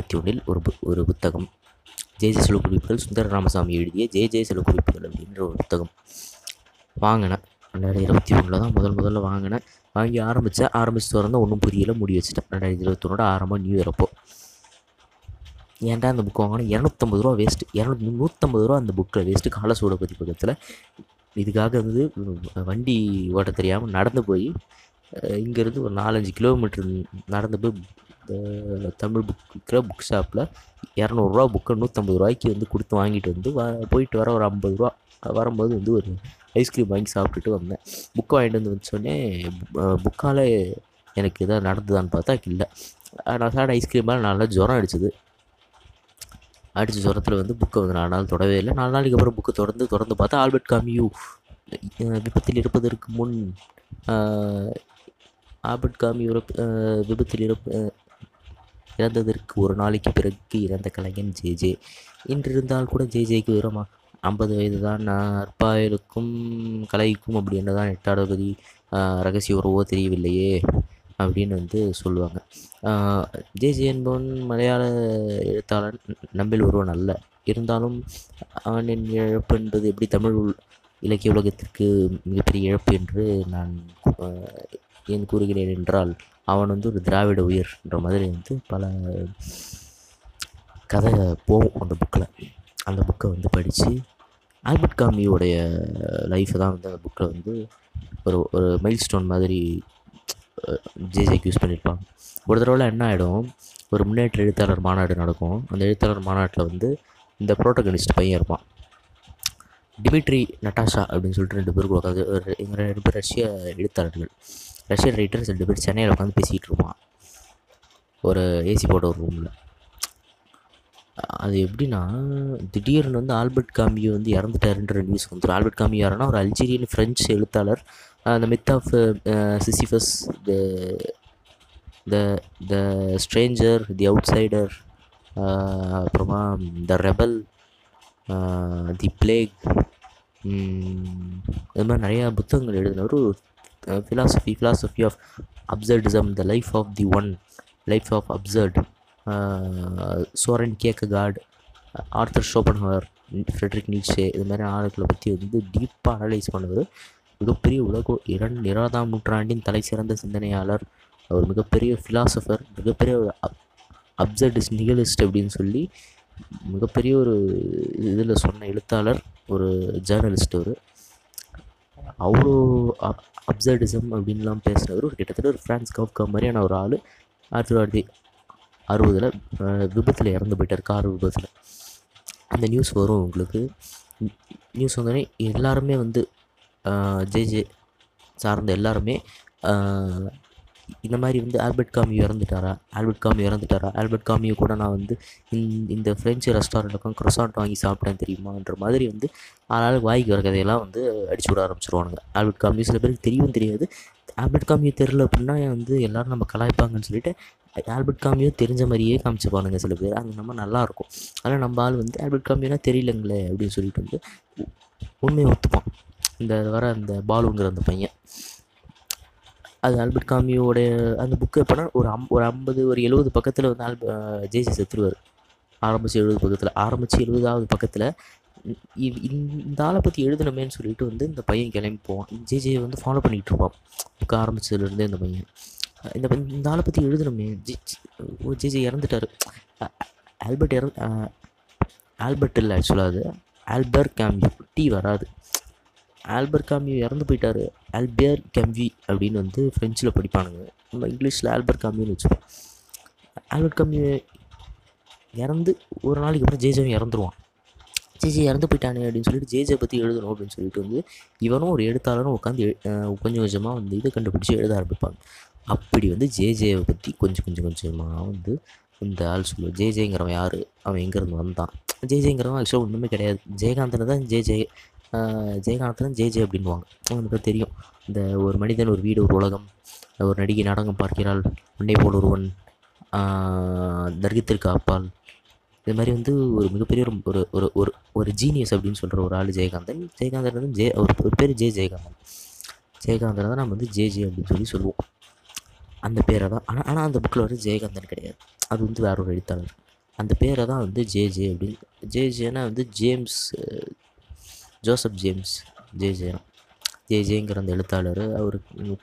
இருபத்தி ஒன்றில் ஒரு புக் ஒரு புத்தகம். ஜெய ஜெய செல்வ குறிப்புகள் சுந்தர ராமசாமி எழுதிய ஜெய ஜெய செல்வ குறிப்புகள் அப்படின்ற ஒரு புத்தகம். வாங்கினேன் ரெண்டாயிரத்தி இருபத்தி ஒன்றில் தான் முதல் முதல்ல வாங்கினேன் வாங்கி ஆரம்பித்தேன் ஆரம்பித்து திறந்து ஒன்றும் புரியல முடி வச்சுட்டேன். ரெண்டாயிரத்தி இருபத்தொன்னோட ஆரம்பம் நியூ இயர் அப்போ. ஏன்டா அந்த புக் வாங்கினா? இரநூத்தம்பது ரூபா வேஸ்ட்டு இரநூத்தி நூற்றம்பது ரூபா அந்த புக்கில் வேஸ்ட்டு கால சூட பதிப்பகத்தில் இதுக்காக வந்து வண்டி ஓட்ட தெரியாமல் நடந்து போய் இங்கேருந்து ஒரு நாலஞ்சு கிலோமீட்டர் நடந்து போய் தமிழ் புக் புக் ஷாப்பில் இரநூறுவா புக்கை நூற்றம்பது ரூபாய்க்கு வந்து கொடுத்து வாங்கிட்டு வந்து வ போயிட்டு வர ஒரு ஐம்பது ரூபா வரும்போது வந்து ஒரு ஐஸ்கிரீம் வாங்கி சாப்பிட்டுட்டு வந்தேன். புக்கை வாங்கிட்டு வந்து வச்சோடனே புக்கால் எனக்கு எதாவது நடந்ததான்னு பார்த்தா இல்லை. நான் சாப்பிட்ட ஐஸ்கிரீமால் நல்லா ஜுரம் அடிச்சது. அடித்த ஜுரத்தில் வந்து புக்கை வந்து நாலு நாள் தொடவே இல்லை. நாலு நாளைக்கு அப்புறம் புக்கை தொடர்ந்து தொடர்ந்து பார்த்தா ஆல்பர்ட் காமியூ விபத்தில் இருப்பதற்கு முன் அஹ், ஆல்பர்ட் காமி விபத்தில் இருப்ப இறந்ததற்கு ஒரு நாளைக்கு பிறகு இறந்த கலைஞன் ஜே ஜே இன்று இருந்தால் கூட ஜே ஜேக்கு விவரமா? ஐம்பது வயது தான் அற்பாயலுக்கும் கலைக்கும் அப்படி தான் எட்டாடபதி ரகசிய உறவோ தெரியவில்லையே அப்படின்னு வந்து சொல்லுவாங்க. ஜே ஜே என்பவன் மலையாள எழுத்தாளன் நம்பில் ஒருவன் அல்ல. இருந்தாலும் அவனின் இழப்பு என்பது எப்படி தமிழ் உள்- இலக்கிய உலகத்திற்கு மிகப்பெரிய இழப்பு என்று நான் ஏன் கூறுகிறேன் என்றால் அவன் வந்து ஒரு திராவிட உயிர்ன்ற மாதிரி வந்து பல கதை போகும் அந்த புக்கில் அந்த புக்கை வந்து படித்து ஆல்பர்ட் காமியோடைய லைஃப்பை தான் வந்து அந்த புக்கில் வந்து ஒரு ஒரு மைல் ஸ்டோன் மாதிரி ஜேஜேக்கு யூஸ் பண்ணியிருப்பாங்க ஒரு தடவை என்ன ஆகிடும் ஒரு முன்னேற்ற எழுத்தாளர் மாநாடு நடக்கும். அந்த எழுத்தாளர் மாநாட்டில் வந்து இந்த ப்ரோட்டகனிஸ்ட் பையன் இருப்பான். டிமிட்ரி நட்டாஷா அப்படின்னு சொல்லிட்டு ரெண்டு பேருக்கு உட்காந்து ஒரு ரெண்டு பேர் ரஷ்ய எழுத்தாளர்கள். ரஷ்யன் ரைட்டர்ஸ் ரெண்டு பேர் சென்னையில் உட்காந்து பேசிகிட்டு இருப்பான். ஒரு ஏசி போட்ட ஒரு ரூமில் அது எப்படின்னா திடீர்னு வந்து ஆல்பர்ட் காமியோ வந்து இறந்துட்டாருன்ற நியூஸ் வந்துடும் ஆல்பர்ட் காமியோ யாருன்னா ஒரு அல்ஜீரியன் ஃப்ரெஞ்சு எழுத்தாளர். அந்த myth of Sisyphus the the the stranger the outsider அப்புறமா த ரெபல் தி பிளேக் இது மாதிரி நிறையா புத்தகங்கள் எழுதினவர் philosophy philosophy of absurdism the life of the one life of absurd Soren Kierkegaard Arthur Schopenhauer Friedrich Nietzsche இது மாதிரி ஆளுக்களை பற்றி வந்து டீப்பாக அனலைஸ் பண்ணுவார். மிகப்பெரிய உலக இரண் இருபதாம் நூற்றாண்டின் தலை சிறந்த சிந்தனையாளர் ஒரு மிகப்பெரிய ஃபிலாசபர் மிகப்பெரிய ஒரு அப்சர்டிஸ்ட் நிகலிஸ்ட் அப்படின்னு சொல்லி மிகப்பெரிய ஒரு இதில் சொன்ன எழுத்தாளர் ஒரு ஜேர்னலிஸ்ட் அவர். அவ்வளோ அப்சர்டிசம் அப்படின்லாம் பேசுகிறவர் ஒரு கிட்டத்தட்ட ஒரு ஃப்ரான்ஸ் கவுக்கா மாதிரியான ஒரு ஆள் ஆயிரத்தி தொள்ளாயிரத்தி அறுபதில் விபத்தில் இறந்து போயிட்டார் கார் விபத்தில். அந்த நியூஸ் வரும் உங்களுக்கு. நியூஸ் வந்தோடனே எல்லாருமே வந்து ஜேஜே சார்ந்த எல்லாருமே இந்த மாதிரி வந்து ஆல்பர்ட் காமி இறந்துட்டாரா? ஆல்பர்ட் காமி இறந்துட்டாரா? ஆல்பர்ட் காமியோ கூட நான் வந்து இந்த இந்த ஃப்ரெஞ்சு ரெஸ்டாரண்ட்டுக்கும் க்ரொசாண்ட் வாங்கி சாப்பிட்டேன் தெரியுமான்ற மாதிரி வந்து ஆளால் வாய்க்கு வர கதையெல்லாம் வந்து அடிச்சு விட ஆரம்பிச்சிருவானுங்க. ஆல்பர்ட் காமி சில பேருக்கு தெரியவும் தெரியாது. ஆல்பர்ட் காமியோ தெரில அப்படின்னா வந்து எல்லோரும் நம்ம கலாய்ப்பாங்கன்னு சொல்லிட்டு ஆல்பர்ட் காமியோ தெரிஞ்ச மாதிரியே காமிச்சுப்பானுங்க சில பேர். அது நம்ம நல்லாயிருக்கும் ஆனால் நம்ம ஆள் வந்து ஆல்பர்ட் காமியோனா தெரியலங்களே அப்படின்னு சொல்லிட்டு வந்து உண்மையை ஒத்துப்பான். இந்த வர அந்த பாலுங்கிற அந்த பையன். அது ஆல்பர்ட் காமியோடைய அந்த புக்கு எப்போனா ஒரு அம் ஒரு ஐம்பது ஒரு எழுபது பக்கத்தில் வந்து ஆல்ப ஜேசி செத்துருவார் ஆரம்பித்து எழுபது பக்கத்தில் ஆரம்பித்து எழுபதாவது பக்கத்தில் இந்த ஆளை பற்றி எழுதணுமேன்னு சொல்லிட்டு வந்து இந்த பையன் கிளம்பி போவான். ஜேஜே வந்து ஃபாலோ பண்ணிகிட்டு இருப்பான். புக்கு ஆரம்பித்ததுலேருந்தே இந்த பையன். இந்த பையன் இந்த ஆளை பற்றி எழுதணுமே. ஜி ஜேஜே இறந்துட்டார். ஆல்பர்ட் இறந்து ஆல்பர்ட் இல்லை ஆக்சுவலாக அது. ஆல்பர்ட் கேம்யூ டி வராது. ஆல்பர் காமியூ இறந்து போயிட்டாரு. ஆல்பியர் கெம்வி அப்படின்னு வந்து ஃப்ரெஞ்சில் படிப்பானுங்க. நம்ம இங்கிலீஷில் ஆல்பர் காமியூன்னு வச்சுப்போம். ஆல்பர் காமியூ இறந்து ஒரு நாளைக்கு அப்புறம் ஜேஜேவும் இறந்துருவான். ஜேஜே இறந்து போயிட்டானே அப்படின்னு சொல்லிட்டு ஜேஜே பற்றி எழுதணும் அப்படின்னு சொல்லிட்டு வந்து இவனும் ஒரு எழுத்தாளரும் உட்காந்து கொஞ்சம் கொஞ்சமாக வந்து இதை கண்டுபிடிச்சி எழுத ஆரம்பிப்பாங்க. அப்படி வந்து ஜேஜேவை பற்றி கொஞ்சம் கொஞ்சம் கொஞ்சமாக வந்து இந்த ஆள் சொல்லுவோம் ஜேஜேங்கிறவன் யார்? அவன் எங்கேருந்து வந்தான். ஜேஜேங்கிறவன் ஆக்சுவலாக ஒன்றுமே கிடையாது. ஜெயகாந்தனை தான் ஜேஜே ஜெயகாந்தன் ஜே ஜே அப்படின்வாங்க நமக்கு தெரியும். இந்த ஒரு மனிதன் ஒரு வீடு ஒரு உலகம் ஒரு நடிகை நாடகம் பார்க்கிறாள். உன்னை போல் ஒருவன் ஆஹ் தர்கத்திற்கு அப்பால் இது மாதிரி வந்து ஒரு மிகப்பெரிய ஒரு ஒரு ஒரு ஒரு ஒரு ஜீனியஸ் அப்படின்னு சொல்கிற ஒரு ஆள் ஜெயகாந்தன். ஜெயகாந்தன் வந்து ஜெய ஒரு ஒரு பேர் ஜே ஜெயகாந்தன். ஜெயகாந்தனை தான் நம்ம வந்து ஜே ஜே அப்படின்னு சொல்லி சொல்லுவோம். அந்த பேரை தான். ஆனால் ஆனால் அந்த புக்கில் வந்து ஜெயகாந்தன் கிடையாது. அது வந்து வேற ஒரு எழுத்தாளர். அந்த பேரை தான் வந்து ஜே ஜே அப்படின்னு ஜே ஜேனா வந்து ஜேம்ஸ் ஜோசப் ஜேம்ஸ் ஜே ஜேனா ஜே ஜேங்கிற அந்த எழுத்தாளர் அவர்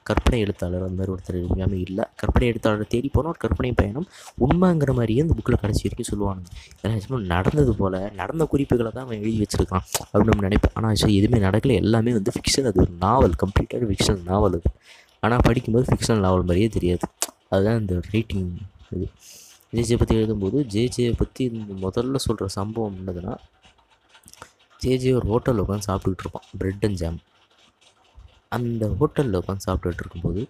கற்பனை எழுத்தாளர் அந்த மாதிரி ஒருத்தர் எல்லாமே இல்லை. கற்பனை எழுத்தாளர் தேடி போனால் ஒரு கற்பனை பயணம் உண்மைங்கிற மாதிரியே அந்த புக்கில் கடைசி வரைக்கும் சொல்லுவானுங்க. ஏன்னா நடந்தது போல் நடந்த குறிப்புகளை தான் அவன் எழுதி வச்சிருக்கான் அப்படின்னு நம்ம நினைப்பேன் ஆனால் ஆக்சுவலி எதுவுமே நடக்கல. எல்லாமே வந்து ஃபிக்ஷன் அது ஒரு நாவல் கம்ப்ளீட்டாக ஃபிக்ஷனல் நாவல் அது. ஆனால் படிக்கும்போது ஃபிக்ஷனல் நாவல் மாதிரியே தெரியாது. அதுதான் இந்த ரைட்டிங் இது. ஜேஜே பற்றி எழுதும்போது ஜேஜே பற்றி முதல்ல சொல்கிற சம்பவம் என்னதுன்னா ஜேஜே ஒரு ஹோட்டலில் உட்காந்து சாப்பிட்டுக்கிட்டு இருப்பான். ப்ரெட் அண்ட் ஜாம் அந்த ஹோட்டலில் உட்காந்து சாப்பிட்டுட்டு இருக்கும்போது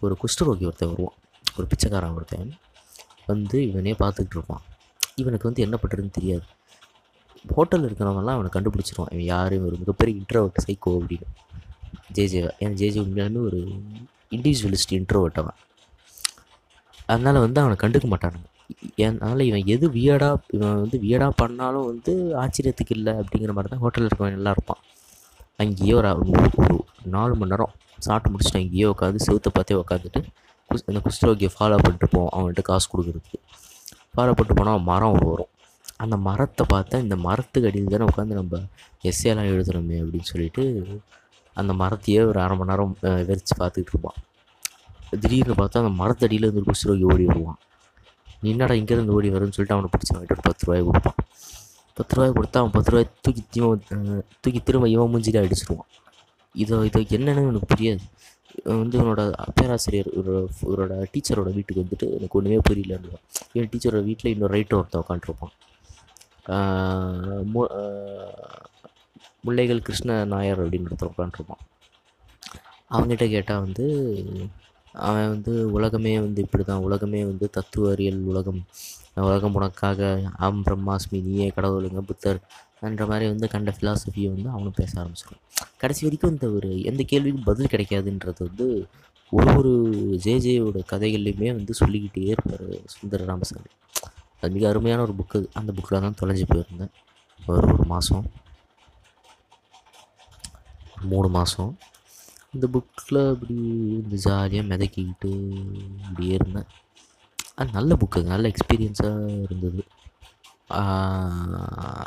ஒரு குஷ்டரோகி ஒருத்தன் வருவான். ஒரு பிச்சைக்காரன் ஒருத்தன் வந்து இவனே பார்த்துக்கிட்டு இருப்பான். இவனுக்கு வந்து என்ன பண்ணுறதுன்னு தெரியாது. ஹோட்டலில் இருக்கிறவங்கலாம் அவனை கண்டுபிடிச்சிருவான். இவன் யார்? ஒரு மிகப்பெரிய இன்ட்ரவர்ட் சைக்கோ அப்படின்னு. ஜேஜேவை ஏன்னா ஜேஜே உண்மையாலுமே ஒரு இண்டிவிஜுவலிஸ்ட் இன்ட்ரோவர்ட் அவன். அதனால் வந்து அவனை கண்டுக்க மாட்டானுங்க. ஏன் அதனால் இவன் எது வியடாக இவன் வந்து வியடாக பண்ணாலும் வந்து ஆச்சரியத்துக்கு இல்லை அப்படிங்கிற மாதிரி தான் ஹோட்டலில் இருக்கவன் நல்லா இருப்பான். அங்கேயே ஒரு ஒரு- நாலு மணி நேரம் சாப்பிட்டு முடிச்சுட்டு அங்கேயே உட்காந்து செவுத்தை பார்த்தே உட்காந்துட்டு குஸ் அந்த குஷ்டரோகியை ஃபாலோ பண்ணிட்டு போவோம் அவன்கிட்ட காசு கொடுக்குறதுக்கு. ஃபாலோ பண்ணிட்டு போனால் மரம் ஒன்று வரும். அந்த மரத்தை பார்த்தா இந்த மரத்துக்கு அடியில் தானே உட்காந்து நம்ம எஸ்ஏலாம் எழுதுறோமே அப்படின்னு சொல்லிட்டு அந்த மரத்தையே ஒரு அரை மணி நேரம் வெறிச்சு பார்த்துக்கிட்டு இருப்பான். திடீர்னு பார்த்தா அந்த மரத்தடியில் இருந்து ஒரு ஓடி வருவான். நீ என்னடா இங்கேருந்து ஓடி வரும்னு சொல்லிட்டு அவனை பிடிச்சி வாங்கிட்டு ஒரு பத்து ரூபாய் கொடுப்பான். பத்து ரூபாய் கொடுத்தா அவன் பத்து ரூபாய் தூக்கி திரும்ப தூக்கி திரும்ப இவன் மூஞ்சில அடிச்சிருவான். இதை இது என்னென்னு எனக்கு புரியாது. வந்து இவனோட பேராசிரியர் ஒரு இவரோட டீச்சரோட வீட்டுக்கு வந்துட்டு எனக்கு ஒன்றுமே புரியலன்னு என் டீச்சரோட வீட்டில் இன்னொரு ரைட்டர் ஒருத்தன் உட்காந்துருப்பான் மு முல்லைகள் கிருஷ்ண நாயர் அப்படின்னு ஒருத்தர் உட்காந்துருப்பான் அவங்ககிட்ட கேட்டால் வந்து அவன் வந்து உலகமே வந்து இப்படி தான் உலகமே வந்து தத்துவ அறியல் உலகம். உலகம் உனக்காக ஆம் பிரம்மாஸ்மி நீயே கடவுளுங்க புத்தர் என்ற மாதிரி வந்து கண்ட ஃபிலாசபியை வந்து அவனும் பேச ஆரம்பிச்சிடும் கடைசி வரைக்கும் இந்த ஒரு எந்த கேள்விக்கும் பதில் கிடைக்காதுன்றது வந்து ஒரு ஒரு ஜேஜேயோட கதைகள்லையுமே வந்து சொல்லிக்கிட்டே இருப்பார் சுந்தர ராமசாமி அது மிக அருமையான ஒரு புக்கு அந்த புக்கில் தான் தொலைஞ்சு போயிருந்தேன். ஒரு ஒரு மாதம் மூணு மாதம் இந்த புக்கில் அப்படி இந்த ஜாலியாக மிதக்கிக்கிட்டு இப்படியே இருந்தேன். அது நல்ல புக்கு நல்ல எக்ஸ்பீரியன்ஸாக இருந்தது.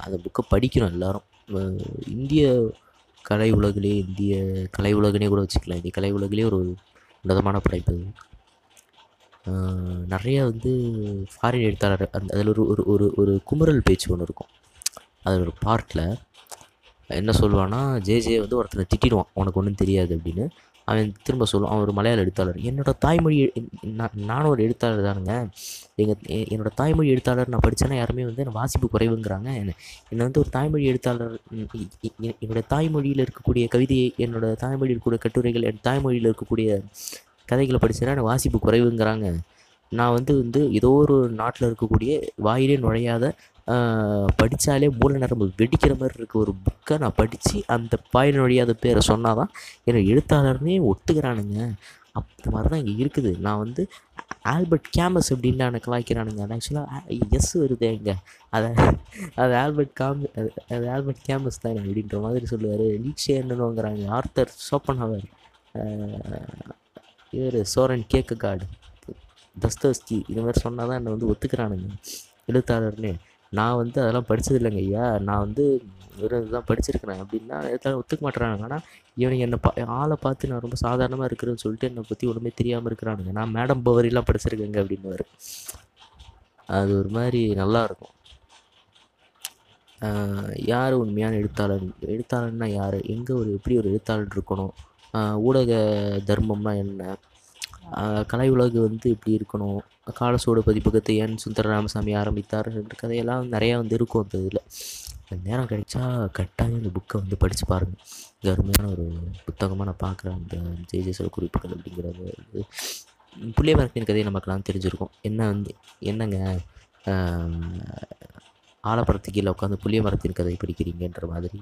அந்த புக்கை படிக்கணும் எல்லாரும். இந்திய கலை உலகிலே இந்திய கலை உலகனே கூட வச்சுக்கலாம். இந்திய கலை உலகிலே ஒரு உன்னதமான படைப்பு. நிறையா நிறைய வந்து ஃபாரின் எழுத்தாளர் அந்த அதில் ஒரு ஒரு ஒரு ஒரு பேச்சு ஒன்று இருக்கும். அதில் ஒரு பார்ட்டில் என்ன சொல்லுவான்னா ஜேஜே வந்து ஒருத்தனை திட்டிடுவான் உனக்கு ஒன்றும் தெரியாது அப்படின்னு. அவன் திரும்ப சொல்லுவான் அவன் ஒரு மலையாள எழுத்தாளர். என்னோட தாய்மொழி நான் நானும் ஒரு எழுத்தாளர் தானுங்க. எங்கள் என்னோடய தாய்மொழி எழுத்தாளர் நான் படித்தேன்னா யாருமே வந்து என்னை வாசிப்பு குறைவுங்கிறாங்க. என்னை என்னை வந்து ஒரு தாய்மொழி எழுத்தாளர் என்னோடய தாய்மொழியில் இருக்கக்கூடிய கவிதையை என்னோட தாய்மொழியில் இருக்கக்கூடிய கட்டுரைகள் என் தாய்மொழியில் இருக்கக்கூடிய கதைகளை படித்தேன்னா எனக்கு வாசிப்பு குறைவுங்கிறாங்க. நான் வந்து வந்து ஏதோ ஒரு நாட்டில் இருக்கக்கூடிய வாயிலே நுழையாத படித்தாலே மூல நரம்பு வெடிக்கிற மாதிரி இருக்க ஒரு புக்கை நான் படித்து அந்த பாயினுடைய அந்த பேரை சொன்னால் தான் என்னை எழுத்தாளர்னே ஒத்துக்கிறானுங்க. அந்த மாதிரி தான் இங்கே இருக்குது. நான் வந்து ஆல்பர்ட் கேமஸ் அப்படின்னு நான் கலாய்க்கிறானுங்க அது ஆக்சுவலாக எஸ் வருது எங்கே அதை அது ஆல்பர்ட் காம் அது ஆல்பர்ட் கேமஸ் தான் அப்படின்ற மாதிரி சொல்லுவார். நீட்சே என்னன்னுங்கிறாங்க ஆர்த்தர் சோப்பன்ஹவர் இவர் சோரன் கேக்க காடு தஸ்தஸ்கி. இது மாதிரி சொன்னால் தான் என்னை வந்து ஒத்துக்கிறானுங்க. எழுத்தாளர்னு. நான் வந்து அதெல்லாம் படித்தது இல்லைங்க ஐயா. நான் வந்து வெறும் இதுதான் படிச்சிருக்கிறேன். அப்படின்னா எழுத்தாளர் ஒத்துக்க மாட்டேறானுங்க. ஆனால் இவனுங்க என்னை பா ஆளை பார்த்து நான் ரொம்ப சாதாரணமாக இருக்கிறேன்னு சொல்லிட்டு என்னை பற்றி ஒன்றுமே தெரியாமல் இருக்கிறானுங்க. நான் மேடம் பவரிலாம் படிச்சிருக்கேங்க அப்படின்னு அது ஒரு மாதிரி நல்லா இருக்கும். யார் உண்மையான எழுத்தாளர் எழுத்தாளர்னா யார்? எங்கே ஒரு எப்படி ஒரு எழுத்தாளர் இருக்கணும்? ஊடக தர்மம்னா என்ன? கலை உலகு வந்து எப்படி இருக்கணும்? காலசோடு பதிப்பகத்தை ஏன் சுந்தர ராமசாமி ஆரம்பித்தார் என்ற கதையெல்லாம் நிறையா வந்து இருக்கும் அந்த இதில். நேரம் கிடைச்சா கட்டாயம் இந்த புக்கை வந்து படித்து பாருங்கள் இது அருமையான ஒரு புத்தகமாக நான் பார்க்குறேன். அந்த ஜெயஜெயசோட குறிப்புகள் அப்படிங்கிறது. வந்து புள்ளியமரத்தின் கதையை நமக்கெல்லாம் தெரிஞ்சிருக்கும். என்ன வந்து என்னங்க ஆலப்பரத்து கீழே உட்காந்து புளிய மரத்தின் கதை படிக்கிறீங்கன்ற மாதிரி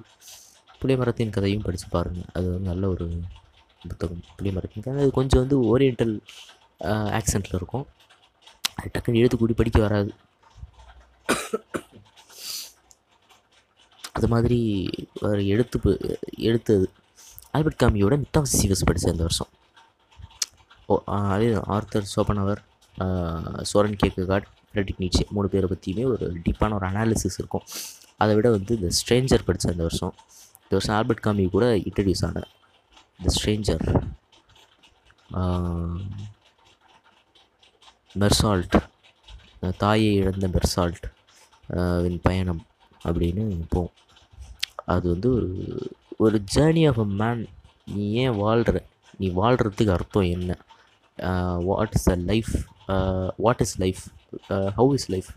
புளிய மரத்தின் கதையும் படித்து பாருங்கள் அது வந்து நல்ல ஒரு புத்தகம் புளிய மரத்தின் அது கொஞ்சம் வந்து ஓரியண்டல் ஆக்சண்ட்டில் இருக்கும். அது டக்குன்னு எழுத்து கூடி படிக்க வராது. அது மாதிரி ஒரு எழுத்து எழுத்து அது. ஆல்பர்ட் காமியோட மித்தாவசி சீவஸ் படித்தேன் இந்த வருஷம். ஓ அதே ஆர்த்தர் சோபனவர் சோரன் கேக்குகார்ட் ஃப்ரெடிக் நீச்சே மூணு பேரை பற்றியுமே ஒரு டீப்பான ஒரு அனாலிசிஸ் இருக்கும். அதை விட வந்து இந்த ஸ்ட்ரேஞ்சர் படித்தேன் இந்த வருஷம். இந்த வருஷம் ஆல்பர்ட் காமி கூட இன்ட்ரடியூஸ் ஆனேன் த ஸ்ட்ரேஞ்சர் மெர்சால்ட் தாயை இழந்த மெர்சால்ட் வின் பயணம் அப்படின்னு போகும் அது வந்து ஒரு ஒரு ஜேர்னி ஆஃப் அ மேன் நீ ஏன் வாழ்கிற நீ வாழ்கிறதுக்கு அர்த்தம் என்ன? What is a life what is life how is life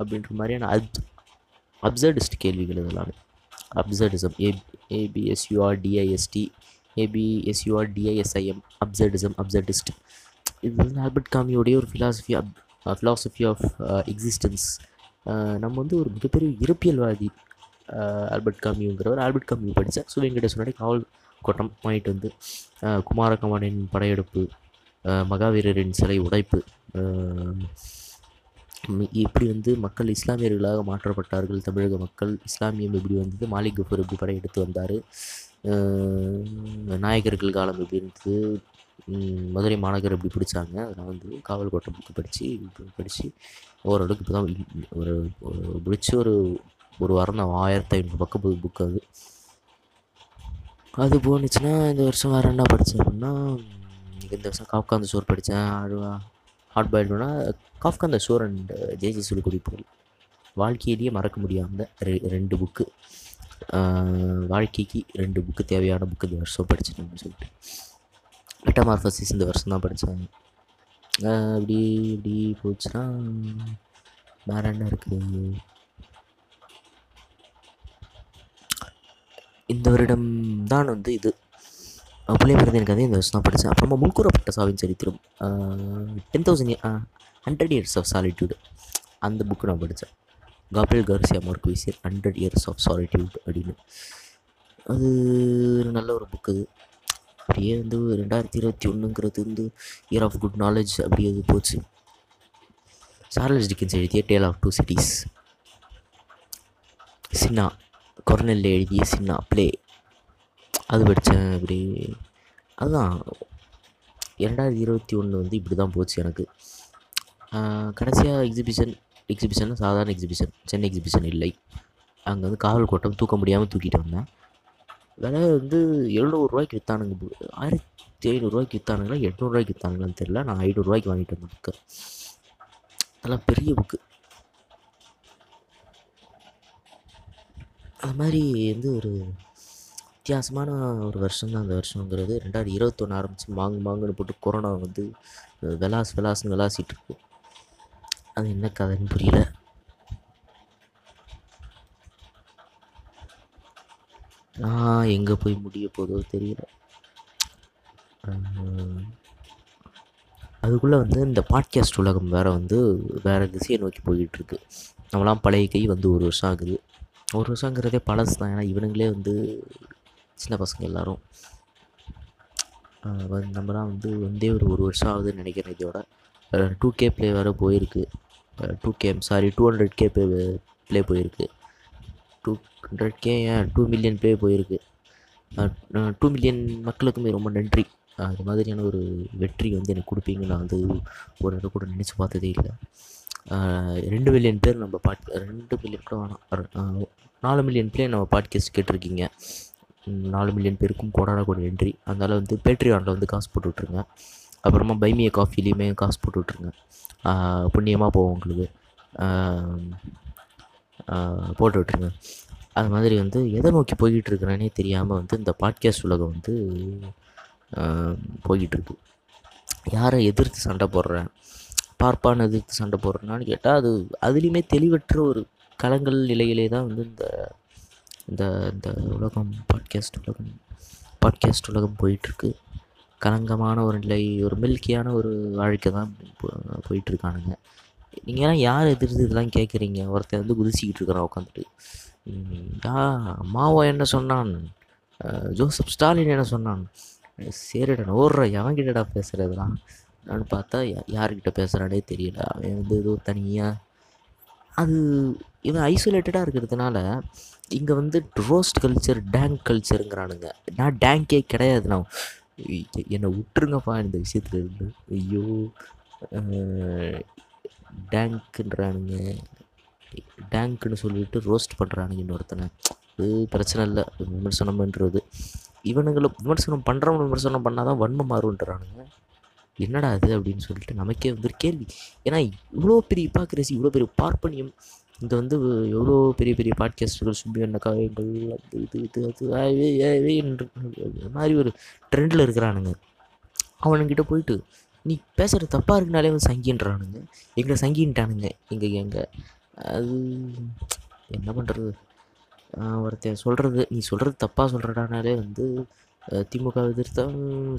அப்படின்ற மாதிரியான அப் அப்சர்டிஸ்ட் கேள்விகள் இதெல்லாம். Absurdism A A B S U R D I S T A B S U R D I S I M absurdism absurdist இது வந்து Albert காமியோடைய ஒரு philosophy of philosophy of existence நம்ம வந்து ஒரு மிகப்பெரிய இறப்பியல்வாதி ஆல்பர்ட் காமியுங்கிறவர் ஆல்பர்ட் காமி படித்தேன் ஸோ வெங்கடேஸ்வரனுடைய காவல் கோட்டம் வாங்கிட்டு வந்து uh, குமாரகமனின் படையெடுப்பு uh, மகாவீரரின் சிலை உடைப்பு um, எப்படி வந்து மக்கள் இஸ்லாமியர்களாக மாற்றப்பட்டார்கள் தமிழக மக்கள் இஸ்லாமியம் எப்படி வந்தது மாலிக் கஃபூர் எப்படி படையெடுத்து வந்தார் நாயகர்கள் காலம் எப்படி இருந்தது? மதுரை மாநகர் எப்படி பிடிச்சாங்க? அதெல்லாம் வந்து காவல் கோட்டை புக்கு படித்து படித்து ஓரளவுக்கு இப்போ தான் ஒரு பிடிச்சி ஒரு ஒரு வாரம் தான். ஆயிரத்தி ஐநூறு பக்கம் புக்கு அது. அது போணுச்சுன்னா இந்த வருஷம் வேறு என்ன படித்தேன் அப்படின்னா இந்த வருஷம் காப்காந்த சோர் படித்தேன் hard பாயில்டுனா Kafka on the shore and J J சொல்லி குறிப்புகள் வாழ்க்கையிலேயே மறக்க முடியாமல் ரெ ரெண்டு புக்கு வாழ்க்கைக்கு ரெண்டு புக்கு தேவையான புக்கு இந்த வருஷம் படித்தேன் அப்படின்னு சொல்லிட்டு. மெட்டமார்ஃபசிஸ் இந்த வருஷம் தான் படித்தேன் இப்படி இப்படி போச்சுன்னா வேறு என்ன இருக்குது இந்த வருடம் தான் வந்து இது. புள்ளியமருந்து எனக்கு அதே இந்த வருஷம் தான் படித்தேன் அப்புறமா முன்கூறப்பட்ட சாவின் சரித்திரம். Ten thousand hundred years of solitude அந்த புக்கு நான் படித்தேன் காப்ரியல் கார்சியா மார்க்விசியர் ஹண்ட்ரட் இயர்ஸ் ஆஃப் சாலிட்யூட் அப்படின்னு. அது ஒரு நல்ல ஒரு புக்கு அது. அப்படியே வந்து ரெண்டாயிரத்தி இருபத்தி ஒன்றுங்கிறது வந்து இயர் ஆஃப் குட் நாலேஜ் அப்படியே அது போச்சு. சார்லஸ் டிக்கின்ஸ் எழுதிய டேல் ஆஃப் டூ சிட்டிஸ் சின்னா கொர்னெல்ல எழுதிய சின்னா ப்ளே அது படித்தேன் இப்படி அதுதான். இரண்டாயிரத்தி இருபத்தி ஒன்று வந்து இப்படி தான் போச்சு எனக்கு. கடைசியாக எக்ஸிபிஷன் எக்ஸிபிஷன் சாதாரண எக்ஸிபிஷன் சென்னை எக்ஸிபிஷன் இல்லை. அங்கே வந்து காவல் கோட்டம் தூக்க முடியாமல் தூக்கிட்டு வந்தேன். விலை வந்து எழுநூறுரூவாய்க்கு விற்றானுங்க ஆயிரத்தி ஐநூறுரூவாய்க்கு விற்றானுங்களா எட்நூறுரூவாய்க்கு விற்றானுங்களான்னு தெரில நான் ஐநூறுரூவாய்க்கு வாங்கிட்டு வந்தேன் புக்கு அதெல்லாம் பெரிய புக்கு அது மாதிரி வந்து ஒரு வித்தியாசமான ஒரு வருஷம் தான் அந்த வருஷங்கிறது ரெண்டாயிரத்தி இருபத்தொன்று ஆரம்பித்து மாங்கு மாங்குன்னு போட்டு கொரோனா வந்து விளாஸ் விலாஸ்னு விளாசிட்டு இருக்கு. அது என்ன கதைன்னு புரியல. நான் எங்கே போய் முடிய போதோ தெரியல. அதுக்குள்ளே வந்து இந்த பாட்காஸ்ட் உலகம் வேறு வந்து வேறு திசையை நோக்கி போய்கிட்டுருக்கு நம்மளாம் பழைய கை வந்து ஒரு வருஷம் ஆகுது. ஒரு வருஷங்கிறதே பழசு தான். ஏன்னா இவனுங்களே வந்து சின்ன பசங்க எல்லோரும். நம்மலாம் வந்து வந்தே ஒரு ஒரு வருஷம் ஆகுதுன்னு நினைக்கிறேன் இதோட. டூ கே ப்ளே வேறு போயிருக்கு. Two K sorry two hundred K play போயிருக்கு. டூ ஹண்ட்ரட் கே ஏன்? டூ மில்லியன் ப்ளே போயிருக்கு. டூ மில்லியன் மக்களுக்குமே ரொம்ப நன்றி. அது மாதிரியான ஒரு வெற்றி வந்து எனக்கு கொடுப்பீங்க நான் வந்து ஒரு இடம் கூட நினச்சி பார்த்ததே இல்லை. ரெண்டு மில்லியன் பேர் நம்ம பாட் ரெண்டு மில்லியன் கூட வேணாம். நாலு மில்லியன் பேர் நம்ம பாட்காஸ்ட் கேட்டிருக்கீங்க. நாலு மில்லியன் பேருக்கும் கோடான கூட நன்றி. அதனால் வந்து பேட்ரியானில் வந்து காசு போட்டு விட்ருங்க அப்புறமா பைமிய காஃபிலையுமே காசு போட்டு விட்ருங்க புண்ணியமாக போகும் உங்களுக்கு. போட்டு விட்ருங்க அது மாதிரி வந்து எதை நோக்கி போய்கிட்டு இருக்கிறேனே தெரியாமல் வந்து இந்த பாட்காஸ்ட் உலகம் வந்து போய்கிட்டுருக்கு யாரை எதிர்த்து சண்டை போடுறேன்? பார்ப்பான எதிர்த்து சண்டை போடுறேன்னான்னு கேட்டால் அது அதுலேயுமே தெளிவற்ற ஒரு களங்கள் நிலையிலே தான் வந்து இந்த இந்த இந்த உலகம் பாட்காஸ்ட் உலகம் பாட்காஸ்ட் உலகம் போயிட்டுருக்கு. கலங்கமான ஒரு நிலை ஒரு மில்கியான ஒரு வாழ்க்கை தான் போயிட்டுருக்கானுங்க. நீங்கள்லாம் யார் எதிர்த்து இதெல்லாம் கேட்குறீங்க? ஒருத்தன் வந்து குதிச்சிக்கிட்டு இருக்கிறான் உட்காந்துட்டு. யா மாவோ என்ன சொன்னான்? ஜோசப் ஸ்டாலின் என்ன சொன்னான்? சரிடா ஓடுற எவன்கிட்டடா பேசுகிறதுலாம் நான் பார்த்தா யார்கிட்ட பேசுகிறானே தெரியல. அவன் வந்து ஏதோ தனியாக அது இவன் ஐசோலேட்டடாக இருக்கிறதுனால இங்கே வந்து ரோஸ்ட் கல்ச்சர் டேங்க் கல்ச்சருங்கிறானுங்க நான் டேங்கே கிடையாது நான் என்னை விட்டுருங்கப்பா இந்த விஷயத்துல இருந்து. ஐயோ டேங்க்குன்றானுங்க டேங்க்குன்னு சொல்லிட்டு ரோஸ்ட் பண்ணுறானுங்க இன்னொருத்தனை. இது பிரச்சனை இல்லை விமர்சனம்ன்றது. இவனுங்களை விமர்சனம் பண்ணுறவங்க விமர்சனம் பண்ணால் தான் வன்மை மாறுன்றானுங்க என்னடா அது அப்படின்னு சொல்லிட்டு நமக்கே வந்து ஒரு கேள்வி. ஏன்னா இவ்வளோ பெரிய ஹிப்பாக்ரசி இவ்வளோ பெரிய பார்ப்பனியம் இது வந்து எவ்வளோ பெரிய பெரிய பாட்காஸ்டர்கள் சுப்பி அண்ண காயங்கள் அது இது இது அது மாதிரி ஒரு ட்ரெண்டில் இருக்கிறானுங்க. அவனுங்கிட்ட போயிட்டு நீ பேசுகிற தப்பாக இருக்குனாலே வந்து சங்கின்றானுங்க. எங்களை சங்கின்ட்டானுங்க. எங்கள் எங்கள் அது என்ன பண்ணுறது ஒருத்தன் சொல்கிறது நீ சொல்கிறது தப்பாக சொல்கிறடானாலே வந்து திமுக எதிர்த்தா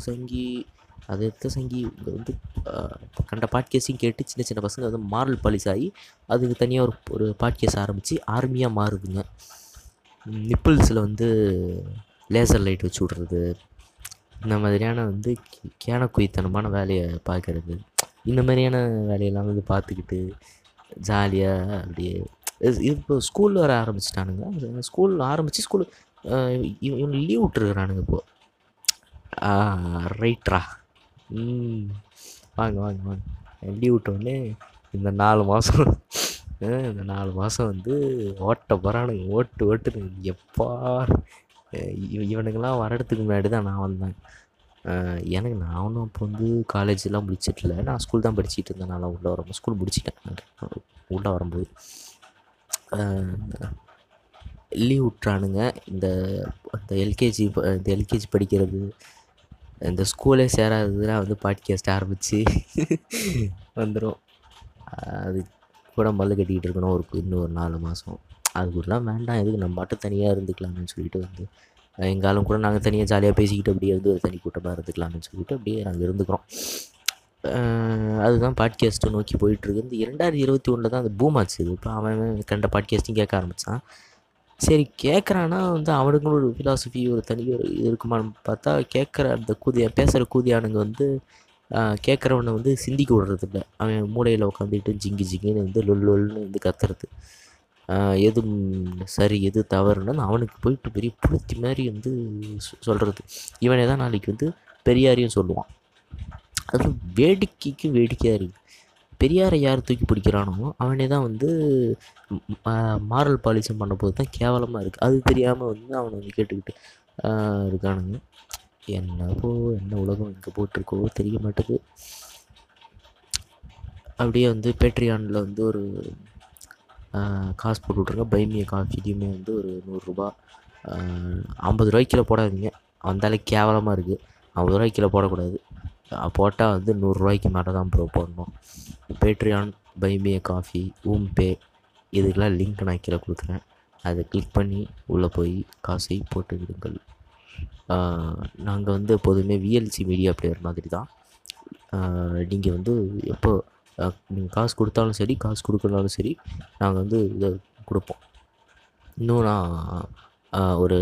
சங்கி அதை எடுத்த சங்கி இங்கே வந்து கண்ட பாட்கேஸையும் கேட்டு சின்ன சின்ன பசங்க வந்து மாரல் பாலிஸ் ஆகி அதுக்கு தனியாக ஒரு ஒரு பாட்கேஸ் ஆரம்பித்து ஆர்மியாக மாறுதுங்க. நிப்பிள்ஸில் வந்து லேசர் லைட் வச்சு விட்றது இந்த மாதிரியான வந்து கேனக்குயித்தனமான வேலையை பார்க்குறது இந்த மாதிரியான வேலையெல்லாம் வந்து பார்த்துக்கிட்டு ஜாலியாக அப்படியே இது இப்போ ஸ்கூல் வர ஆரம்பிச்சிட்டானுங்க. ஸ்கூல் ஆரம்பித்து ஸ்கூல் இவங்க லீவ் விட்டுருக்குறானுங்க இப்போது ரைட்ரா ம். வாங்க வாங்க வாங்க. லீவ் விட்டோடனே இந்த நாலு மாதம் இந்த நாலு மாதம் வந்து ஓட்ட போகிறானுங்க ஓட்டு ஓட்டுனுங்க எப்பா இவ- இவனுங்கெல்லாம் வரதுக்கு முன்னாடி தான் நான் வந்தேன். எனக்கு நான் ஒன்றும் அப்போ வந்து காலேஜெலாம் முடிச்சிட்டல நான் ஸ்கூல் தான் படிச்சிட்டு இருந்தேன். நான் உள்ளே வரும்போது ஸ்கூல் முடிச்சிட்டேன் உள்ளே வரும்போது. லீவ் விட்றானுங்க இந்த இந்த எல்கேஜி இந்த எல்கேஜி படிக்கிறது இந்த ஸ்கூலே சேராததுலாம் வந்து பாட்காஸ்ட் ஆரம்பித்து வந்துடும் அது கூட மல்லு கட்டிக்கிட்டு இருக்கணும். ஒரு இன்னும் ஒரு நாலு மாதம் அதுக்குள்ளலாம் வேண்டாம். எதுக்கு? நம்ம மட்டும் தனியாக இருந்துக்கலாம்னு சொல்லிட்டு வந்து எங்காலும் கூட நாங்கள் தனியாக ஜாலியாக பேசிக்கிட்டு அப்படியே வந்து ஒரு தனி கூட்டமாக இருந்துக்கலாம்னு சொல்லிட்டு அப்படியே நாங்கள் இருந்துக்கிறோம். அதுதான் பாட்காஸ்ட்டை நோக்கி போயிட்டுருக்கு இந்த இரண்டாயிரத்தி இருபத்தி ஒன்றில் தான் அந்த பூம் ஆச்சு இது இப்போ அவன் அவன் கண்ட பாட்காஸ்ட்டையும் கேட்க ஆரம்பித்தான் சரி கேட்குறான்னா வந்து அவனுக்குன்னு ஒரு ஃபிலாசபி ஒரு தனி ஒரு இது இருக்குமான்னு பார்த்தா கேட்குற அந்த கூதிய பேசுகிற கூதியானுங்க வந்து கேட்குறவனை வந்து சிந்திக்க விடுறதில்ல. அவன் மூளையில் உட்காந்துட்டு ஜிங்கி ஜிங்கின்னு வந்து லொல் லொல்னு வந்து கத்துறது. எது சரி எது தவறுன்னு அவனுக்கு போயிட்டு பெரிய புளுத்தி மாதிரி வந்து சொ- சொல்கிறது இவனே தான் நாளைக்கு வந்து பெரியாரையும் சொல்லுவான். அது வேடிக்கைக்கு வேடிக்கையாக இருக்குது பெரியாரை யார் தூக்கி பிடிக்கிறானோ அவனே தான் வந்து மாரல் பாலிசம் பண்ண போது தான் கேவலமாக இருக்குது அது தெரியாமல் வந்து அவனை வந்து கேட்டுக்கிட்டு இருக்கானுங்க. என்னப்போ என்ன உலகம் இங்கே போட்டிருக்கோ தெரிய மாட்டேது. அப்படியே வந்து பேட்ரியானில் வந்து ஒரு காசு போட்டு விட்ருங்க பைமிய காஃபிலையுமே வந்து ஒரு நூறுரூபா ஐம்பது ரூபாய்க்கு கிலோ போடாதீங்க. வந்தாலே கேவலமாக இருக்குது ஐம்பது ரூபாய்க்குள்ள கிலோ போடக்கூடாது. போட்டால் வந்து நூறுரூவாய்க்கு மேலே தான் ப்ரோ போடணும். பேட்ரியான் பைமிய காஃபி ஊம் பே இதுக்கெல்லாம் லிங்க் நான் கீழே கொடுக்குறேன். அதை கிளிக் பண்ணி உள்ளே போய் காசை போட்டு விடுங்கள். நாங்கள் வந்து எப்போதுமே விஎல்சி மீடியா பிளேயர் மாதிரி தான். நீங்கள் வந்து எப்போ நீங்கள் காசு கொடுத்தாலும் சரி காசு கொடுக்கலனாலும் சரி நாங்கள் வந்து இதை கொடுப்போம். இன்னும் நான் ஒரு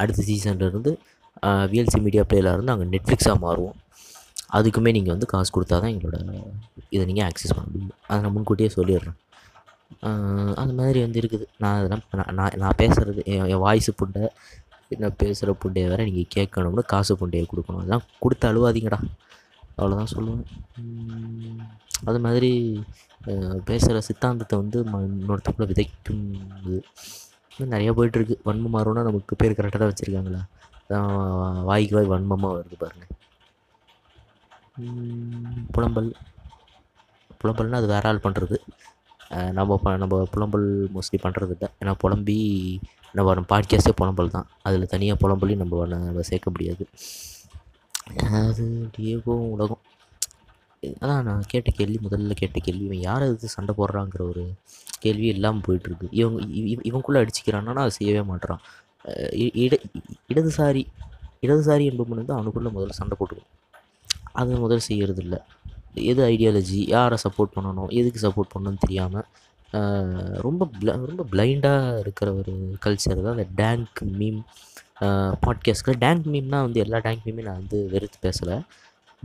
அடுத்த சீசன்லேருந்து விஎல்சி மீடியா பிளேயராக அங்கே நாங்கள் நெட்ஃப்ளிக்ஸாக மாறுவோம் அதுக்குமே நீங்கள் வந்து காசு கொடுத்தா தான் எங்களோட இதை நீங்கள் ஆக்சஸ் பண்ண முடியும். அதை நான் முன்கூட்டியே சொல்லிடுறேன். அந்த மாதிரி வந்து இருக்குது. நான் அதெல்லாம் நான் நான் நான் பேசுகிறது என் என் வாய்ஸு புண்டை நான் பேசுகிற புண்டையை வேறு நீங்கள் கேட்கணும்னு காசு புண்டையை கொடுக்கணும். அதெல்லாம் கொடுத்து அழுவாதீங்கடா. அவ்வளோதான் சொல்லுவேன். அது மாதிரி பேசுகிற சித்தாந்தத்தை வந்து ம- இன்னொருத்தக்குள்ள விதைக்கும் இது. நிறையா போயிட்டுருக்கு வன்மம் மாறும்னா நமக்கு பேர் கரெக்டாக தான் வச்சுருக்காங்களா? வாய்க்கு வாய் வன்மமாக வருது பாருங்கள் புலம்பல். புலம்பல்னால் அது வேற ஆள் பண்ணுறது நம்ம ப நம்ம புலம்பல் மோஸ்ட்லி பண்ணுறது இல்லை ஏன்னா புலம்பி நம்ம நம்ம பாட்காஸ்டே புலம்பல் தான். அதில் தனியாக புலம்பலையும் நம்ம நம்ம சேர்க்க முடியாது. அது அப்படியே உலகம். அதான் நான் கேட்ட கேள்வி முதல்ல கேட்ட கேள்வி இவன் யார் எதிர்த்து சண்டை போடுறாங்கிற ஒரு கேள்வி இல்லாமல் போயிட்டுருக்கு இவங்க இவ- இவ- இவனுக்குள்ளே அடிச்சுக்கிறான்னா அதை செய்யவே மாட்றான். இட இடதுசாரி இடதுசாரி என்பவன் வந்து அவனுக்குள்ளே முதல்ல சண்டை போட்டுக்கும் அது முதல்ல செய்கிறது இல்லை எது ஐடியாலஜி யாரை சப்போர்ட் பண்ணணும் எதுக்கு சப்போர்ட் பண்ணணும்னு தெரியாமல் ரொம்ப ரொம்ப பிளைண்டாக இருக்கிற ஒரு கல்ச்சர் தான் அந்த டேங்க் மீம் பாட்காஸ்ட்டில் டேங்க் மீம்னா வந்து எல்லா டேங்க் மீமே நான் வந்து வெறுத்து பேசலை.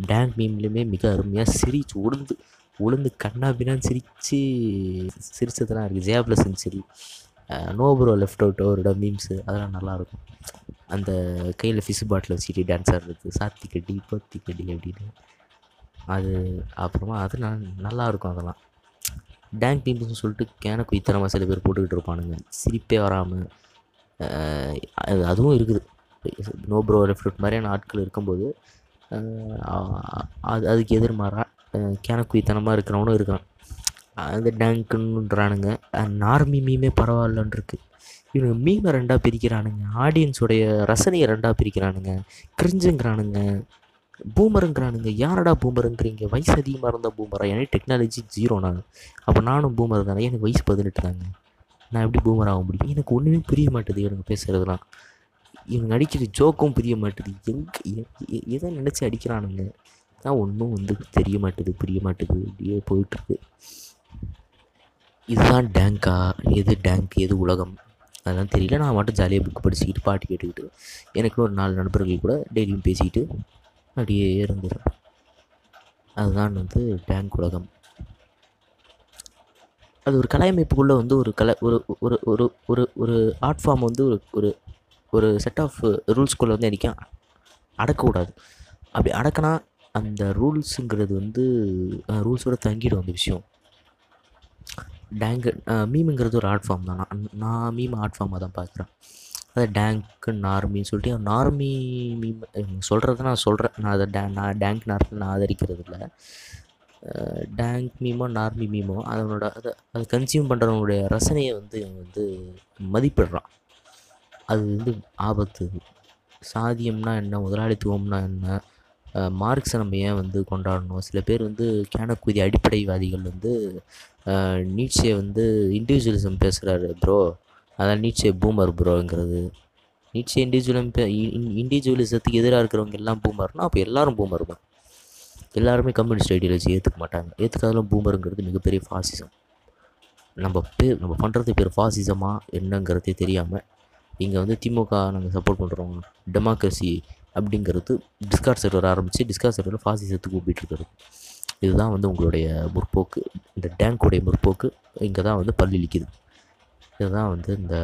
டேங்க் மீம்லேயுமே மிக அருமையாக சிரிச்சு உளுந்து உளுந்து கண்ணா பின்னான்னு சிரித்து சிரிச்சதெல்லாம் இருக்குது Jaya plus century no bro left out அவரோட மீம்ஸு அதெல்லாம் நல்லாயிருக்கும். அந்த கையில் ஃபிஷ் பாட்டில் வச்சுட்டு டான்ஸ் ஆடுறது சாத்தி கட்டி பத்தி கட்டி அப்படின்னு. அது அப்புறமா அது நான் நல்லாயிருக்கும் அதெல்லாம். டேங்க் மீம்ஸ்னு சொல்லிட்டு கேன குயித்தனமாக சில பேர் போட்டுக்கிட்டு இருப்பானுங்க. சிரிப்பே வராமல் அது அதுவும் இருக்குது. நோ ப்ரோ லெஃப்ட் அவுட் மாதிரியான ஆட்கள் இருக்கும்போது அது அதுக்கு எதிர்மாறா கேனக்குயித்தனமாக இருக்கிறவனும் இருக்கிறான் அந்த டேங்க்குன்றானுங்க நார்மி மீமே பரவாயில்லன்னு இருக்கு இவனுங்க மீமை ரெண்டாக பிரிக்கிறானுங்க. ஆடியன்ஸுடைய ரசனையை ரெண்டாக பிரிக்கிறானுங்க. கிரிஞ்சுங்கிறானுங்க. பூமருங்கிறானுங்க. யாரடா பூமருங்கிறீங்க? வயசு அதிகமாக இருந்தால் பூமரா? எனக்கு டெக்னாலஜி ஜீரோ நான். அப்போ நானும் பூமர் தானே. எனக்கு வயசு பதினெட்டு தாங்க. நான் எப்படி பூமர் ஆக முடியும்? எனக்கு ஒன்றுமே புரிய மாட்டேது இவனுங்க பேசுகிறதுலாம் இவங்க அடிக்கிற ஜோக்கும் புரிய மாட்டேது. எங்கே எதை நினச்சி அடிக்கிறானுங்க? நான் ஒன்றும் வந்து தெரிய மாட்டேது புரிய மாட்டேது. இப்படியே போயிட்டுருக்கு. இதுதான் டேங்கா எது டேங்க் எது உலகம்? அதெல்லாம் தெரியல. நான் மட்டும் ஜாலியாக புக் படிச்சுக்கிட்டு பாட்டு கேட்டுக்கிட்டு எனக்கு ஒரு நாலு நண்பர்கள் கூட டெய்லியும் பேசிக்கிட்டு அப்படியே இருந்துடுறேன் அதுதான் வந்து டேங்க் உலகம். அது ஒரு கலையமைப்புக்குள்ளே வந்து ஒரு கலை ஒரு ஒரு ஒரு ஒரு ஒரு ஆர்ட் ஃபார்ம் வந்து ஒரு ஒரு ஒரு செட் ஆஃப் ரூல்ஸ்குள்ளே வந்து என்றைக்கும் அடக்கக்கூடாது. அப்படி அடக்கினா அந்த ரூல்ஸுங்கிறது வந்து ரூல்ஸோட தங்கிடும் அந்த விஷயம். டேங்கு மீமுங்கிறது ஒரு ஆர்ட் ஃபார்ம் தான். நான் நான் மீம் ஆர்ட் ஃபார்மாக தான் பார்க்குறேன். அதை டேங்க்கு நார்மின்னு சொல்லிட்டு நார்மி மீம் சொல்கிறத நான் சொல்கிறேன் நான் அதை டே நான் டேங்க் நார்மி நான் ஆதரிக்கிறது இல்லை. டேங்க் மீமோ நார்மி மீமோ அதனோட அதை அதை கன்சியூம் பண்ணுறவனுடைய ரசனையை வந்து வந்து மதிப்பிடுறான். அது வந்து ஆபத்து. சாதியம்னா என்ன? முதலாளித்துவம்னா என்ன? மார்க்ஸை நம்ம ஏன் வந்து கொண்டாடணும்? சில பேர் வந்து கேனக்குதி அடிப்படைவாதிகள் வந்து நீட்சே வந்து இண்டிவிஜுவலிசம் பேசுகிறாரு ப்ரோ அதான் நீட்சே பூமர் ப்ரோங்கிறது நீட்சே இண்டிவிஜுவலம் இண்டிவிஜுவலிசத்துக்கு எதிராக இருக்கிறவங்க எல்லாம் பூமர்னா அப்போ எல்லோரும் பூமர் தான். எல்லாருமே கம்யூனிஸ்ட் ஐடியாலஜி ஏற்றுக்க மாட்டாங்க. ஏற்றுக்காதெல்லாம் பூமருங்கிறது மிகப்பெரிய ஃபாசிசம் நம்ம பேர் நம்ம பண்ணுறது பேர் ஃபாசிசமாக என்னங்கிறதே தெரியாமல் இங்கே வந்து திமுக நாங்கள் சப்போர்ட் பண்ணுறோம் டெமோக்ரஸி அப்படிங்கிறது டிஸ்கார்ட் சர்வர் ஆரம்பித்து டிஸ்கார்ட் சர்வரில் ஃபாசிசத்துக்கு கூப்பிட்டு இருக்கிறது இதுதான் வந்து உங்களுடைய முற்போக்கு இந்த டேங்க்குடைய முற்போக்கு. இங்கே தான் வந்து பல்லிழிக்குது இதுதான் வந்து இந்த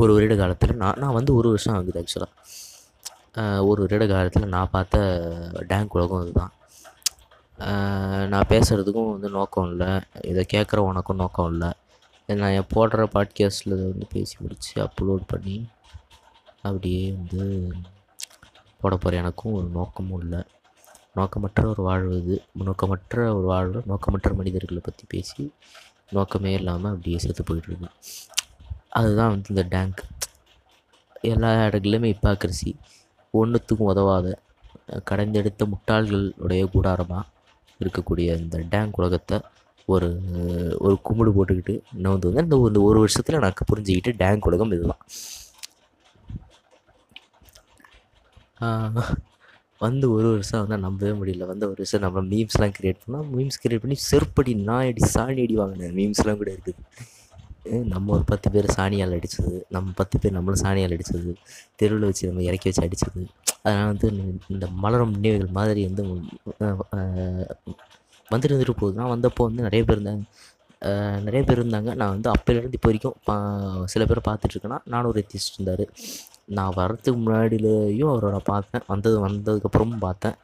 ஒரு வருட காலத்தில் நான் நான் வந்து ஒரு வருஷம் ஆகுது ஆக்சுவலாக ஒரு வருட காலத்தில் நான் பார்த்த டேங்க் உலகம் இதுதான். நான் பேசுகிறதுக்கும் வந்து நோக்கம் இல்லை. இதை கேட்குற உனக்கும் நோக்கம் இல்லை. நான் என் போடுற பாட்காஸ்ட்டில் வந்து பேசி முடித்து அப்லோட் பண்ணி அப்படியே வந்து போட போகிற எனக்கும் ஒரு நோக்கமும் இல்லை. நோக்கமற்ற ஒரு வாழ்வு இது. நோக்கமற்ற ஒரு வாழ்வு நோக்கமற்ற மனிதர்களை பற்றி பேசி நோக்கமே இல்லாமல் அப்படியே செத்து போயிட்டுருக்கு அதுதான் வந்து இந்த டேங்க். எல்லா இடங்களிலுமே இப்பாக்கரிசி ஒன்றுத்துக்கும் உதவாத கடைந்தெடுத்த முட்டாள்களுடைய கூடாரமாக இருக்கக்கூடிய இந்த டேங்க் உலகத்தை ஒரு ஒரு கும்பிடு போட்டுக்கிட்டு நான் வந்து வந்து இந்த ஒரு வருஷத்தில் எனக்கு புரிஞ்சுக்கிட்டு டேங்க் உலகம் இதுதான். வந்து ஒரு வருஷம் வந்து நம்பவே முடியல. வந்து ஒரு வருஷம் நம்ம மீம்ஸ்லாம் கிரியேட் பண்ணால் மீம்ஸ் கிரியேட் பண்ணி செருப்படி நான் அடி சாணி அடி வாங்கினேன். மீம்ஸ்லாம் கூட இருக்குது. நம்ம ஒரு பத்து பேர் சாணியால் அடித்தது நம்ம பத்து பேர் நம்மளும் சாணியால் அடித்தது தெருவில் வச்சு நம்ம இறக்கி வச்சு அடித்தது அதனால் வந்து இந்த- மலரும் நினைவுகள் மாதிரி வந்து வந்துட்டு வந்துட்டு போகுது. நான் வந்தப்போ வந்து நிறைய பேர் இருந்தாங்க. நிறைய பேர் இருந்தாங்க. நான் வந்து அப்போலேருந்து இப்போ வரைக்கும் பா சில பேரை பார்த்துட்ருக்கேன்னா நானும் ஒரு எத்திஸ்ட் இருந்தார். நான் வர்றதுக்கு முன்னாடிலேயும் அவரோட பார்த்தேன். வந்தது வந்ததுக்கப்புறமும் பார்த்தேன்.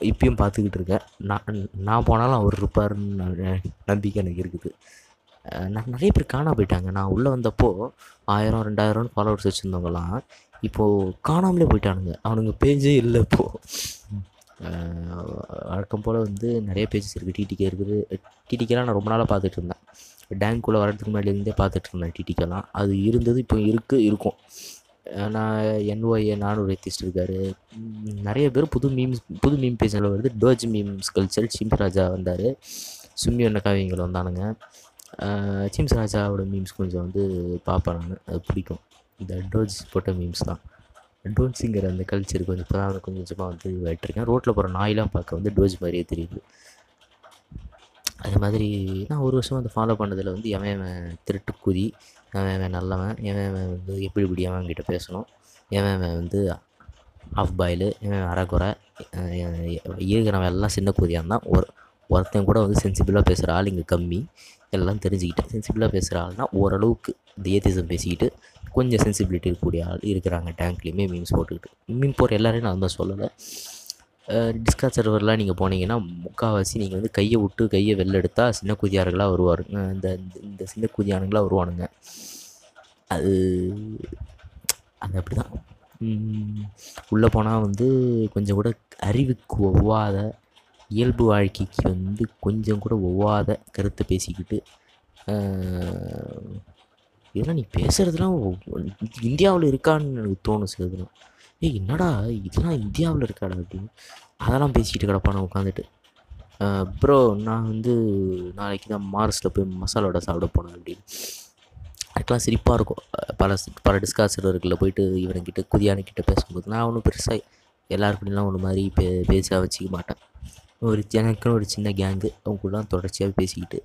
இப்பயும் பார்த்துக்கிட்டு இருக்கேன். நான் நான் போனாலும் அவர் இருப்பாருன்னு நம்பிக்கை எனக்கு இருக்குது. நான் நிறைய பேர் காணாம போயிட்டாங்க. நான் உள்ளே வந்தப்போ ஆயிரம் ரெண்டாயிரம்னு ஃபாலோவர்ஸ் வச்சுருந்தவங்களாம் இப்போது காணாமலே போயிட்டானுங்க. அவனுங்க பேஜே இல்லை இப்போது வழக்கம் போல் வந்து நிறைய பேஜஸ் இருக்குது. டிடிகே இருக்குது. டிடிக்கெலாம் நான் ரொம்ப நாளாக பார்த்துட்டு இருந்தேன். டேங்க்குள்ளே வரதுக்கு முன்னாடிலேருந்தே பார்த்துட்டு இருந்தேன் டிடிக்கெலாம் அது இருந்தது இப்போ இருக்குது இருக்கும். நான் என்ஒஏ நானூறு ஒரு எத்திஸ்ட் இருக்கார். நிறைய பேர் புது மீம்ஸ் புது மீம் பேஜில் வருது. டோஜ் மீம்ஸ் கல்ச்சர் சிம்ஸ் ராஜா வந்தார். சும்மி ஒன்ன காவியங்கள் வந்தானுங்க. சிம்ஸ் ராஜாவோட மீம்ஸ் கொஞ்சம் வந்து பார்ப்பேன் நான். அது பிடிக்கும். இந்த டோஜ் போட்ட மீம்ஸ் தான். டோன்ஸுங்கிற அந்த கல்ச்சர் கொஞ்சம் இப்போ தான் கொஞ்சம் கொஞ்சமாக வந்து ஆகிட்டுருக்கேன் ரோட்டில் போகிற நாயெலாம் பார்க்க வந்து டோஜ் மாதிரியே தெரியுது. அது மாதிரி நான் ஒரு வருஷம் வந்து ஃபாலோ பண்ணதில் வந்து எவன் எவன் திருட்டுக்குதி எவன் நல்லவன். எவன் வந்து எப்படி இப்படி அவன் கிட்ட பேசணும்? எவன் வந்து ஆஃப் பாயிலு எவன் அரைக்குறை இருக்கிறவன் எல்லாம் சின்ன கூதியாக இருந்தான். ஒரு ஒருத்தன் கூட வந்து சென்சிபிளாக பேசுகிற ஆள் இங்கே கம்மி. எல்லாம் தெரிஞ்சுக்கிட்டு சென்சிபிளாக பேசுகிற ஆள்னா ஓரளவுக்கு இந்த ஏத்திசம் பேசிக்கிட்டு கொஞ்சம் சென்சிபிலிட்டி இருக்கக்கூடிய ஆள் இருக்கிறாங்க டேங்க்லேயுமே மீம்ஸ் போட்டுக்கிட்டு. மீம் போகிற எல்லாரையும் நான் தான் சொல்லலை. டிஸ்காட் சர்வர்லாம் நீங்கள் போனீங்கன்னா முக்கால்வாசி நீங்கள் வந்து கையை விட்டு கையை வெளில எடுத்தால் சின்ன குதியார்களாக வருவாருங்க இந்த இந்த- இந்த சின்ன குதியானுங்களாக வருவானுங்க. அது அது அப்படி தான் உள்ளே போனால் வந்து கொஞ்சம் கூட அறிவுக்கு ஒவ்வாத இயல்பு வாழ்க்கைக்கு வந்து கொஞ்சம் கூட ஒவ்வாத கருத்தை பேசிக்கிட்டு இதெல்லாம் நீ பேசுகிறதுலாம் இந்தியாவில் இருக்கான்னு எனக்கு தோணும் சிலதுலாம் ஏய் என்னடா இதெல்லாம் இந்தியாவில் இருக்காடா அப்படின்னு. அதெல்லாம் பேசிக்கிட்டு கிடப்பான உட்காந்துட்டு. ப்ரோ நான் வந்து நாளைக்கு தான் மார்ஸில் போய் மசாலோட சாப்பிட போனேன் அப்படின்னு. அதுக்கெலாம் சிரிப்பாக இருக்கும். பல பல டிஸ்காசர்களில் போயிட்டு இவனுக்கிட்ட குதியானுக்கிட்ட பேசும்போது நான் ஒன்றும் பெருசாக எல்லாருக்குலாம் ஒன்று மாதிரி பே பேச வச்சுக்க மாட்டேன். ஒரு எனக்குன்னு ஒரு சின்ன கேங்கு அவங்க கூடலாம் தொடர்ச்சியாக பேசிக்கிட்டு.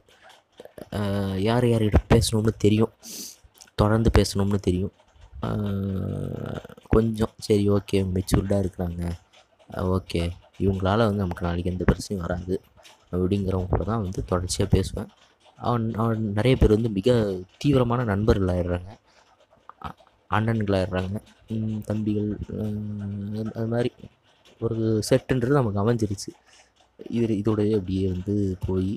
யார் யார்கிட்ட பேசணும்னு தெரியும்? தொடர்ந்து பேசணும்னு தெரியும். கொஞ்சம். சரி ஓகே மெச்சூர்டாக இருக்கிறாங்க. ஓகே இவங்களால வந்து நமக்கு நாளைக்கு எந்த பிரச்சனையும் வராது. அப்படிங்கிறவங்க கூட தான் வந்து தொடர்ச்சியாக பேசுவேன். அவன் அவன் நிறைய பேர் வந்து மிக தீவிரமான நண்பர்கள் ஆயிடுறாங்க அண்ணன்கள் அண்ணன்களாயிடுறாங்க தம்பிகள் அது மாதிரி ஒரு செட்டுன்றது நமக்கு அமைஞ்சிருச்சு. இது இதோடவே அப்படியே வந்து போய்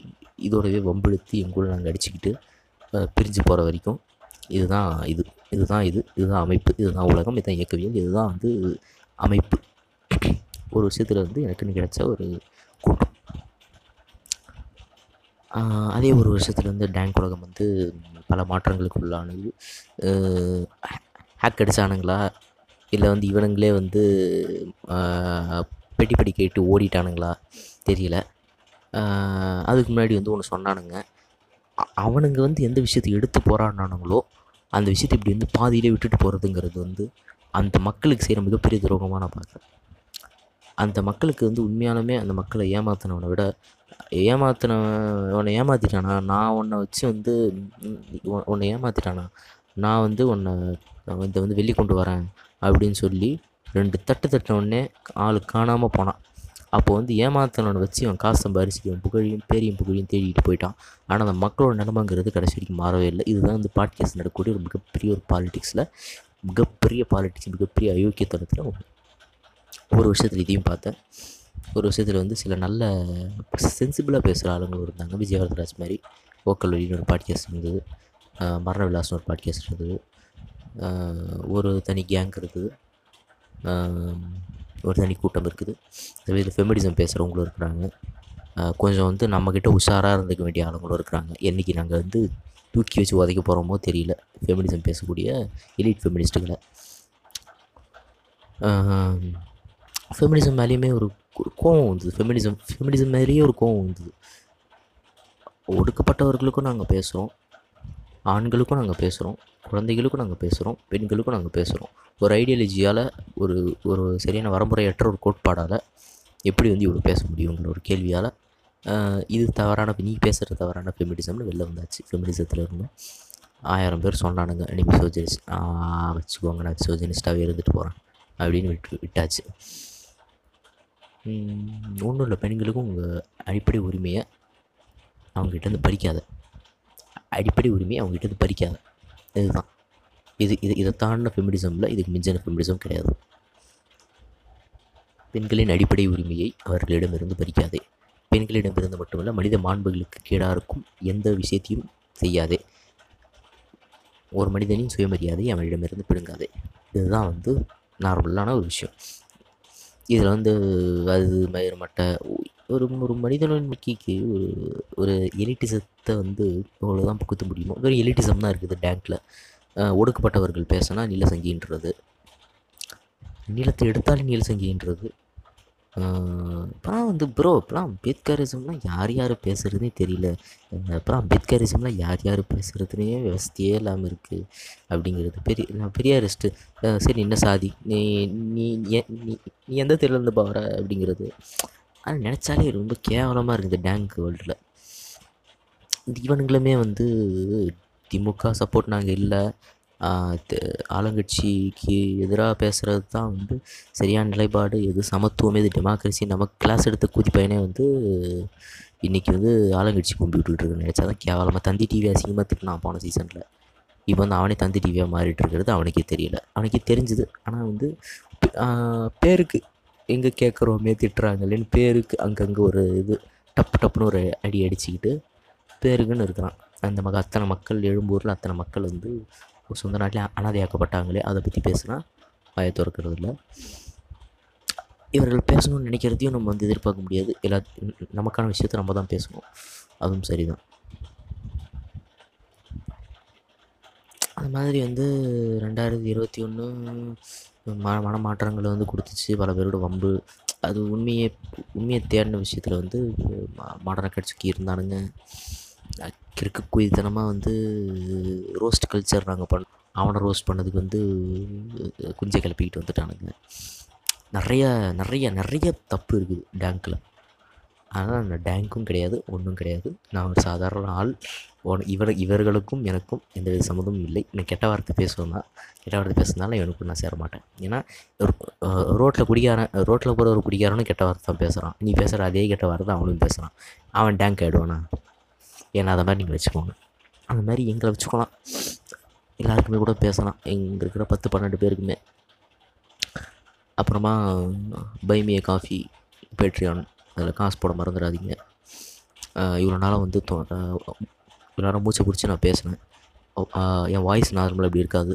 இதோடவே வம்பெழுத்து எங்கூட நாங்கள் அடிச்சுக்கிட்டு பிரிஞ்சு போகிற வரைக்கும். இதுதான் இது இதுதான் இது இதுதான் அமைப்பு இதுதான் உலகம் இதுதான் இயக்கவியல் இதுதான் வந்து அமைப்பு. ஒரு விஷயத்தில் வந்து எனக்குன்னு கிடைச்ச ஒரு கூட்டம். அதே ஒரு வருஷத்துல வந்து டேங்க் உலகம் வந்து பல மாற்றங்களுக்கு உள்ளானது. ஹேக் அடித்தானுங்களா இல்லை வந்து இவனுங்களே வந்து பெட்டி பெட்டி கேட்டு ஓடிட்டானுங்களா? தெரியல. அதுக்கு முன்னாடி வந்து ஒன்று சொன்னானுங்க. அவனுங்க வந்து எந்த விஷயத்தை எடுத்து போராடினானுங்களோ அந்த விஷயத்தை இப்படி வந்து பாதியிலே விட்டுட்டு போகிறதுங்கிறது வந்து அந்த மக்களுக்கு செய்கிற மிகப்பெரிய துரோகமாக நான் பார்க்குறேன். அந்த மக்களுக்கு வந்து உண்மையாலுமே அந்த மக்களை ஏமாத்தினவனை விட ஏமாத்தின உன்னை ஏமாற்றிட்டானா நான் உன்னை வச்சு வந்து உன்னை ஏமாற்றிட்டானா நான் வந்து உன்னை இதை வந்து வெளிக்கொண்டு வரேன் அப்படின்னு சொல்லி ரெண்டு தட்டு தட்டின உடனே ஆள் காணாமல் போனான். அப்போ வந்து ஏமாத்தனோட வச்சு அவன் காசு சம்பாரிச்சிக்கும் புகழையும் பேரையும் புகழையும் தேடிட்டு போயிட்டான். ஆனால் அந்த மக்களோட நிலைமைங்கிறது கடைசி வரைக்கும் மாறவே இல்லை. இதுதான் வந்து பாட்காஸ்ட் நடக்கக்கூடிய ஒரு மிகப்பெரிய ஒரு பாலிடிக்ஸில் மிகப்பெரிய பாலிடிக்ஸ் மிகப்பெரிய அயோக்கியத்தனத்தில் ஒரு விஷயத்தில் இதையும் பார்த்தேன். ஒரு விஷயத்தில் வந்து சில நல்ல சென்சிபிளாக பேசுகிற ஆளுங்களும் இருந்தாங்க. விஜயவரதராஜ் மாதிரி. ஓக்கல் வழின்னு ஒரு பாட்காஸ்ட் இருந்தது. மரண விலாசம் ஒரு பாட்காஸ்ட் இருந்தது. ஒரு தனி கேங் இருந்தது. ஒரு தனி கூட்டம் இருக்குது. அதே இது ஃபெமினிசம் பேசுகிறவங்களும் இருக்கிறாங்க. கொஞ்சம் வந்து நம்மக்கிட்ட உஷாராக இருந்துக்க வேண்டிய ஆளுங்களும் இருக்கிறாங்க. என்றைக்கு நாங்கள் வந்து தூக்கி வச்சு உதைக்க போகிறோமோ தெரியல. ஃபெமினிசம் பேசக்கூடிய எலிட் ஃபெமினிஸ்ட்டுகளை ஃபெமினிசம் மேலேயுமே ஒரு கோவம் வந்தது. ஃபெமினிசம் ஃபெமினிசம் மேலேயே ஒரு கோவம் வந்தது. ஒடுக்கப்பட்டவர்களுக்கும் நாங்கள் பேசுகிறோம் ஆண்களுக்கும் நாங்கள் பேசுகிறோம் குழந்தைகளுக்கும் நாங்கள் பேசுகிறோம் பெண்களுக்கும் நாங்கள் பேசுகிறோம் ஒரு ஐடியாலஜியால் ஒரு ஒரு சரியான வரமுறையற்ற ஒரு கோட்பாடால் எப்படி வந்து இவ்வளோ பேச முடியுங்கிற ஒரு கேள்வியால் இது தவறான நீ பேசுகிற தவறான ஃபெமினிசம்னு வெளில வந்தாச்சு. ஃபெமினிசத்தில் இருந்து ஆயிரம் பேர் சொன்னானுங்க நீ மிசோஜனிஸ்ட் வச்சுக்கோங்க நான் மிசோஜனிஸ்டாகவே இருந்துட்டு போகிறேன் அப்படின்னு விட்டு விட்டாச்சு. ஒன்றும் இல்லை பெண்களுக்கும் உங்கள் அடிப்படை உரிமையை அவங்ககிட்டேருந்து பறிக்காத. அடிப்படை உரிமையை அவங்ககிட்டேருந்து பறிக்காது இதுதான். இது இது இதை தாண்டின ஃபெமினிசமில் இதுக்கு மிஞ்சின ஃபெமினிசம் கிடையாது. பெண்களின் அடிப்படை உரிமையை அவர்களிடமிருந்து பறிக்காதே. பெண்களிடமிருந்து மட்டுமல்ல மனித மாண்புகளுக்கு கேடாக இருக்கும் எந்த விஷயத்தையும் செய்யாதே. ஒரு மனிதனின் சுயமரியாதை அவனிடமிருந்து பிடுங்காதே. இதுதான் வந்து நார்மலான ஒரு விஷயம். இதில் வந்து அது மயிர்மட்ட ஒரு ஒரு மனிதனின்மைக்கு ஒரு ஒரு எலிட்டிசத்தை வந்து இவ்வளோ தான் புகுத்த முடியுமோ? ஒரு எலிட்டிசம் தான் இருக்குது டேங்கில் ஒடுக்கப்பட்டவர்கள் பேசினா நீலசங்கின்றது. நீளத்தை எடுத்தாலும் நீலசங்கின்றது. அப்புறம் வந்து ப்ரோ அப்புறம் அம்பேத்கரிசம்லாம் யார் யார் பேசுகிறதுனே தெரியல. அப்புறம் அம்பேத்கரிசம்லாம் யார் யார் பேசுகிறதுனே வசதியே இல்லாமல் இருக்குது அப்படிங்கிறது. பெரிய நான் பெரிய ரெஸ்ட்டு சரி என்ன சாதி. நீ நீ நீ நீ எந்த தெருலேருந்து போகிற அப்படிங்கிறது. ஆனால் நினச்சாலே ரொம்ப கேவலமாக இருக்குது டேங்க் வேர்ல்டில் இவனுங்களுமே வந்து திமுக சப்போர்ட் நாங்கள் இல்லை. ஆளுங்கட்சிக்கு எதிராக பேசுகிறது தான் வந்து சரியான நிலைப்பாடு. எது சமத்துவம் எது டெமோக்ரஸி நமக்கு கிளாஸ் எடுத்த கூதி பையனே வந்து இன்றைக்கி வந்து ஆளுங்கட்சி கும்பி விட்டுட்டு நினச்சா தான் கேவலமாக தந்தி டிவி அசிங்கமாக திட்டினான் போன சீசனில் இப்போ வந்து அவனே தந்தி டிவியாக மாறிட்டு இருக்கிறது அவனுக்கே தெரியல. அவனுக்கே தெரிஞ்சுது. ஆனால் வந்து பேருக்கு எங்கே கேட்குறோமே திட்டுறாங்கல்லேன்னு பேருக்கு அங்கங்கே ஒரு இது டப்பு டப்புன்னு ஒரு அடி அடிச்சுக்கிட்டு பேருக்குன்னு இருக்கிறான். அந்த மக அத்தனை மக்கள் எழும்பூரில் அத்தனை மக்கள் வந்து சொந்த நாட்டிலே அனாதையாக்கப்பட்டாங்களே அதை பற்றி பேசுனா வாயை திறக்கிறது இல்லை இவர்கள் பேசணும்னு நினைக்கிறதையும் நம்ம வந்து எதிர்பார்க்க முடியாது. எல்லா நமக்கான விஷயத்தை நம்ம தான் பேசணும். அதுவும் சரிதான். அது மாதிரி வந்து ரெண்டாயிரத்தி இருபத்தி ஒன்று ம மனமாற்றங்களை வந்து கொடுத்துச்சு. பல பேரோட வம்பு. அது உண்மையை உண்மையை தேடின விஷயத்தில் வந்து மா- கட்சிக்கு இருந்தானுங்க. அஹ் வந்து ரோஸ்ட் கல்ச்சர் நாங்கள் பண் அவனை ரோஸ்ட் பண்ணதுக்கு வந்து குஞ்சை கிளப்பிக்கிட்டு வந்துட்டானுங்க. நிறைய நிறைய நிறைய தப்பு இருக்குது டேங்க்கில் ஆனால் நான் டேங்க்கும் கிடையாது ஒன்றும் கிடையாது. நான் ஒரு சாதாரண ஆள். இவர் இவர்களுக்கும் எனக்கும் எந்த வித சம்மந்தமும் இல்லை. நான் கெட்ட வார்த்தை பேசுவேன் கெட்ட வார்த்தை பேசுனாலும் இவனுக்கும் நான் சேர மாட்டேன். ஏன்னா ரோட்டில் குடிக்காரன் ரோட்டில் போகிற ஒரு குடிக்காரனும் கெட்ட வார்த்தை தான் பேசுகிறான் நீ பேசுகிற அதே கெட்ட வார்த்தை அவனும் பேசுகிறான் அவன் டேங்க் ஆகிடுவானா ஏன்னா அதை மாதிரி நீங்கள் வச்சுக்கோங்க. அந்த மாதிரி எங்களை வச்சுக்கலாம். எல்லாருக்குமே கூட பேசலாம். எங்கே இருக்கிற பத்து பன்னெண்டு பேருக்குமே. அப்புறமா பைமிய காஃபி பேட்ரியான் அதில் காசு போட மறந்துடாதீங்க. இவ்வளோ நாளாக வந்து தோ இவ்வளோ நேரம் மூச்சை பிடிச்சி நான் பேசினேன். என் வாய்ஸ் நார்மலாக இப்படி இருக்காது.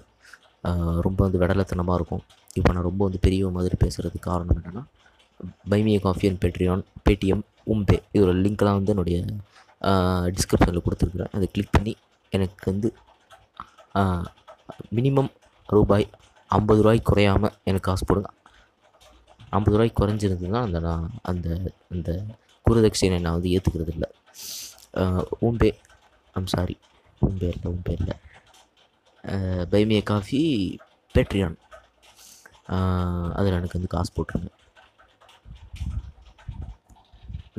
ரொம்ப வந்து விடலத்தனமாக இருக்கும். இப்போ நான் ரொம்ப வந்து பெரிய மாதிரி பேசுகிறதுக்கு காரணம் என்னென்னா buy me a coffee and Patreon Paytm உம்பே இதோட லிங்க்லாம் வந்து என்னுடைய டிஸ்கிரிப்ஷனில் கொடுத்துருக்குறேன். அதை கிளிக் பண்ணி எனக்கு வந்து மினிமம் ரூபாய் ஐம்பது ரூபாய் குறையாமல் எனக்கு காசு போடுங்க. ஐம்பது ரூபாய் குறைஞ்சிருந்ததுன்னா அந்த நான் அந்த அந்த குருதட்சிணை நான் வந்து ஏற்றுக்கிறது இல்லை ஊம்பே ஐம் சாரி ஊம்பே இல்லை ஊம்பே இல்லை. பைமிய காஃபி பேட்ரியான் அதில் எனக்கு வந்து காசு போட்டுருங்க.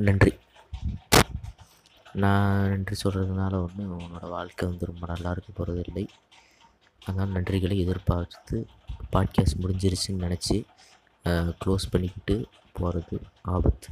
நன்றி. நான் நன்றி சொல்கிறதுனால ஒன்றும் உன்னோட வாழ்க்கை வந்து ரொம்ப நல்லா இருக்க போகிறது இல்லை. அதனால் நன்றிகளை எதிர்பார்த்து பாட்காஸ்ட் முடிஞ்சிருச்சுன்னு நினச்சி க்ளோஸ் பண்ணிக்கிட்டு போகிறது ஆபத்து.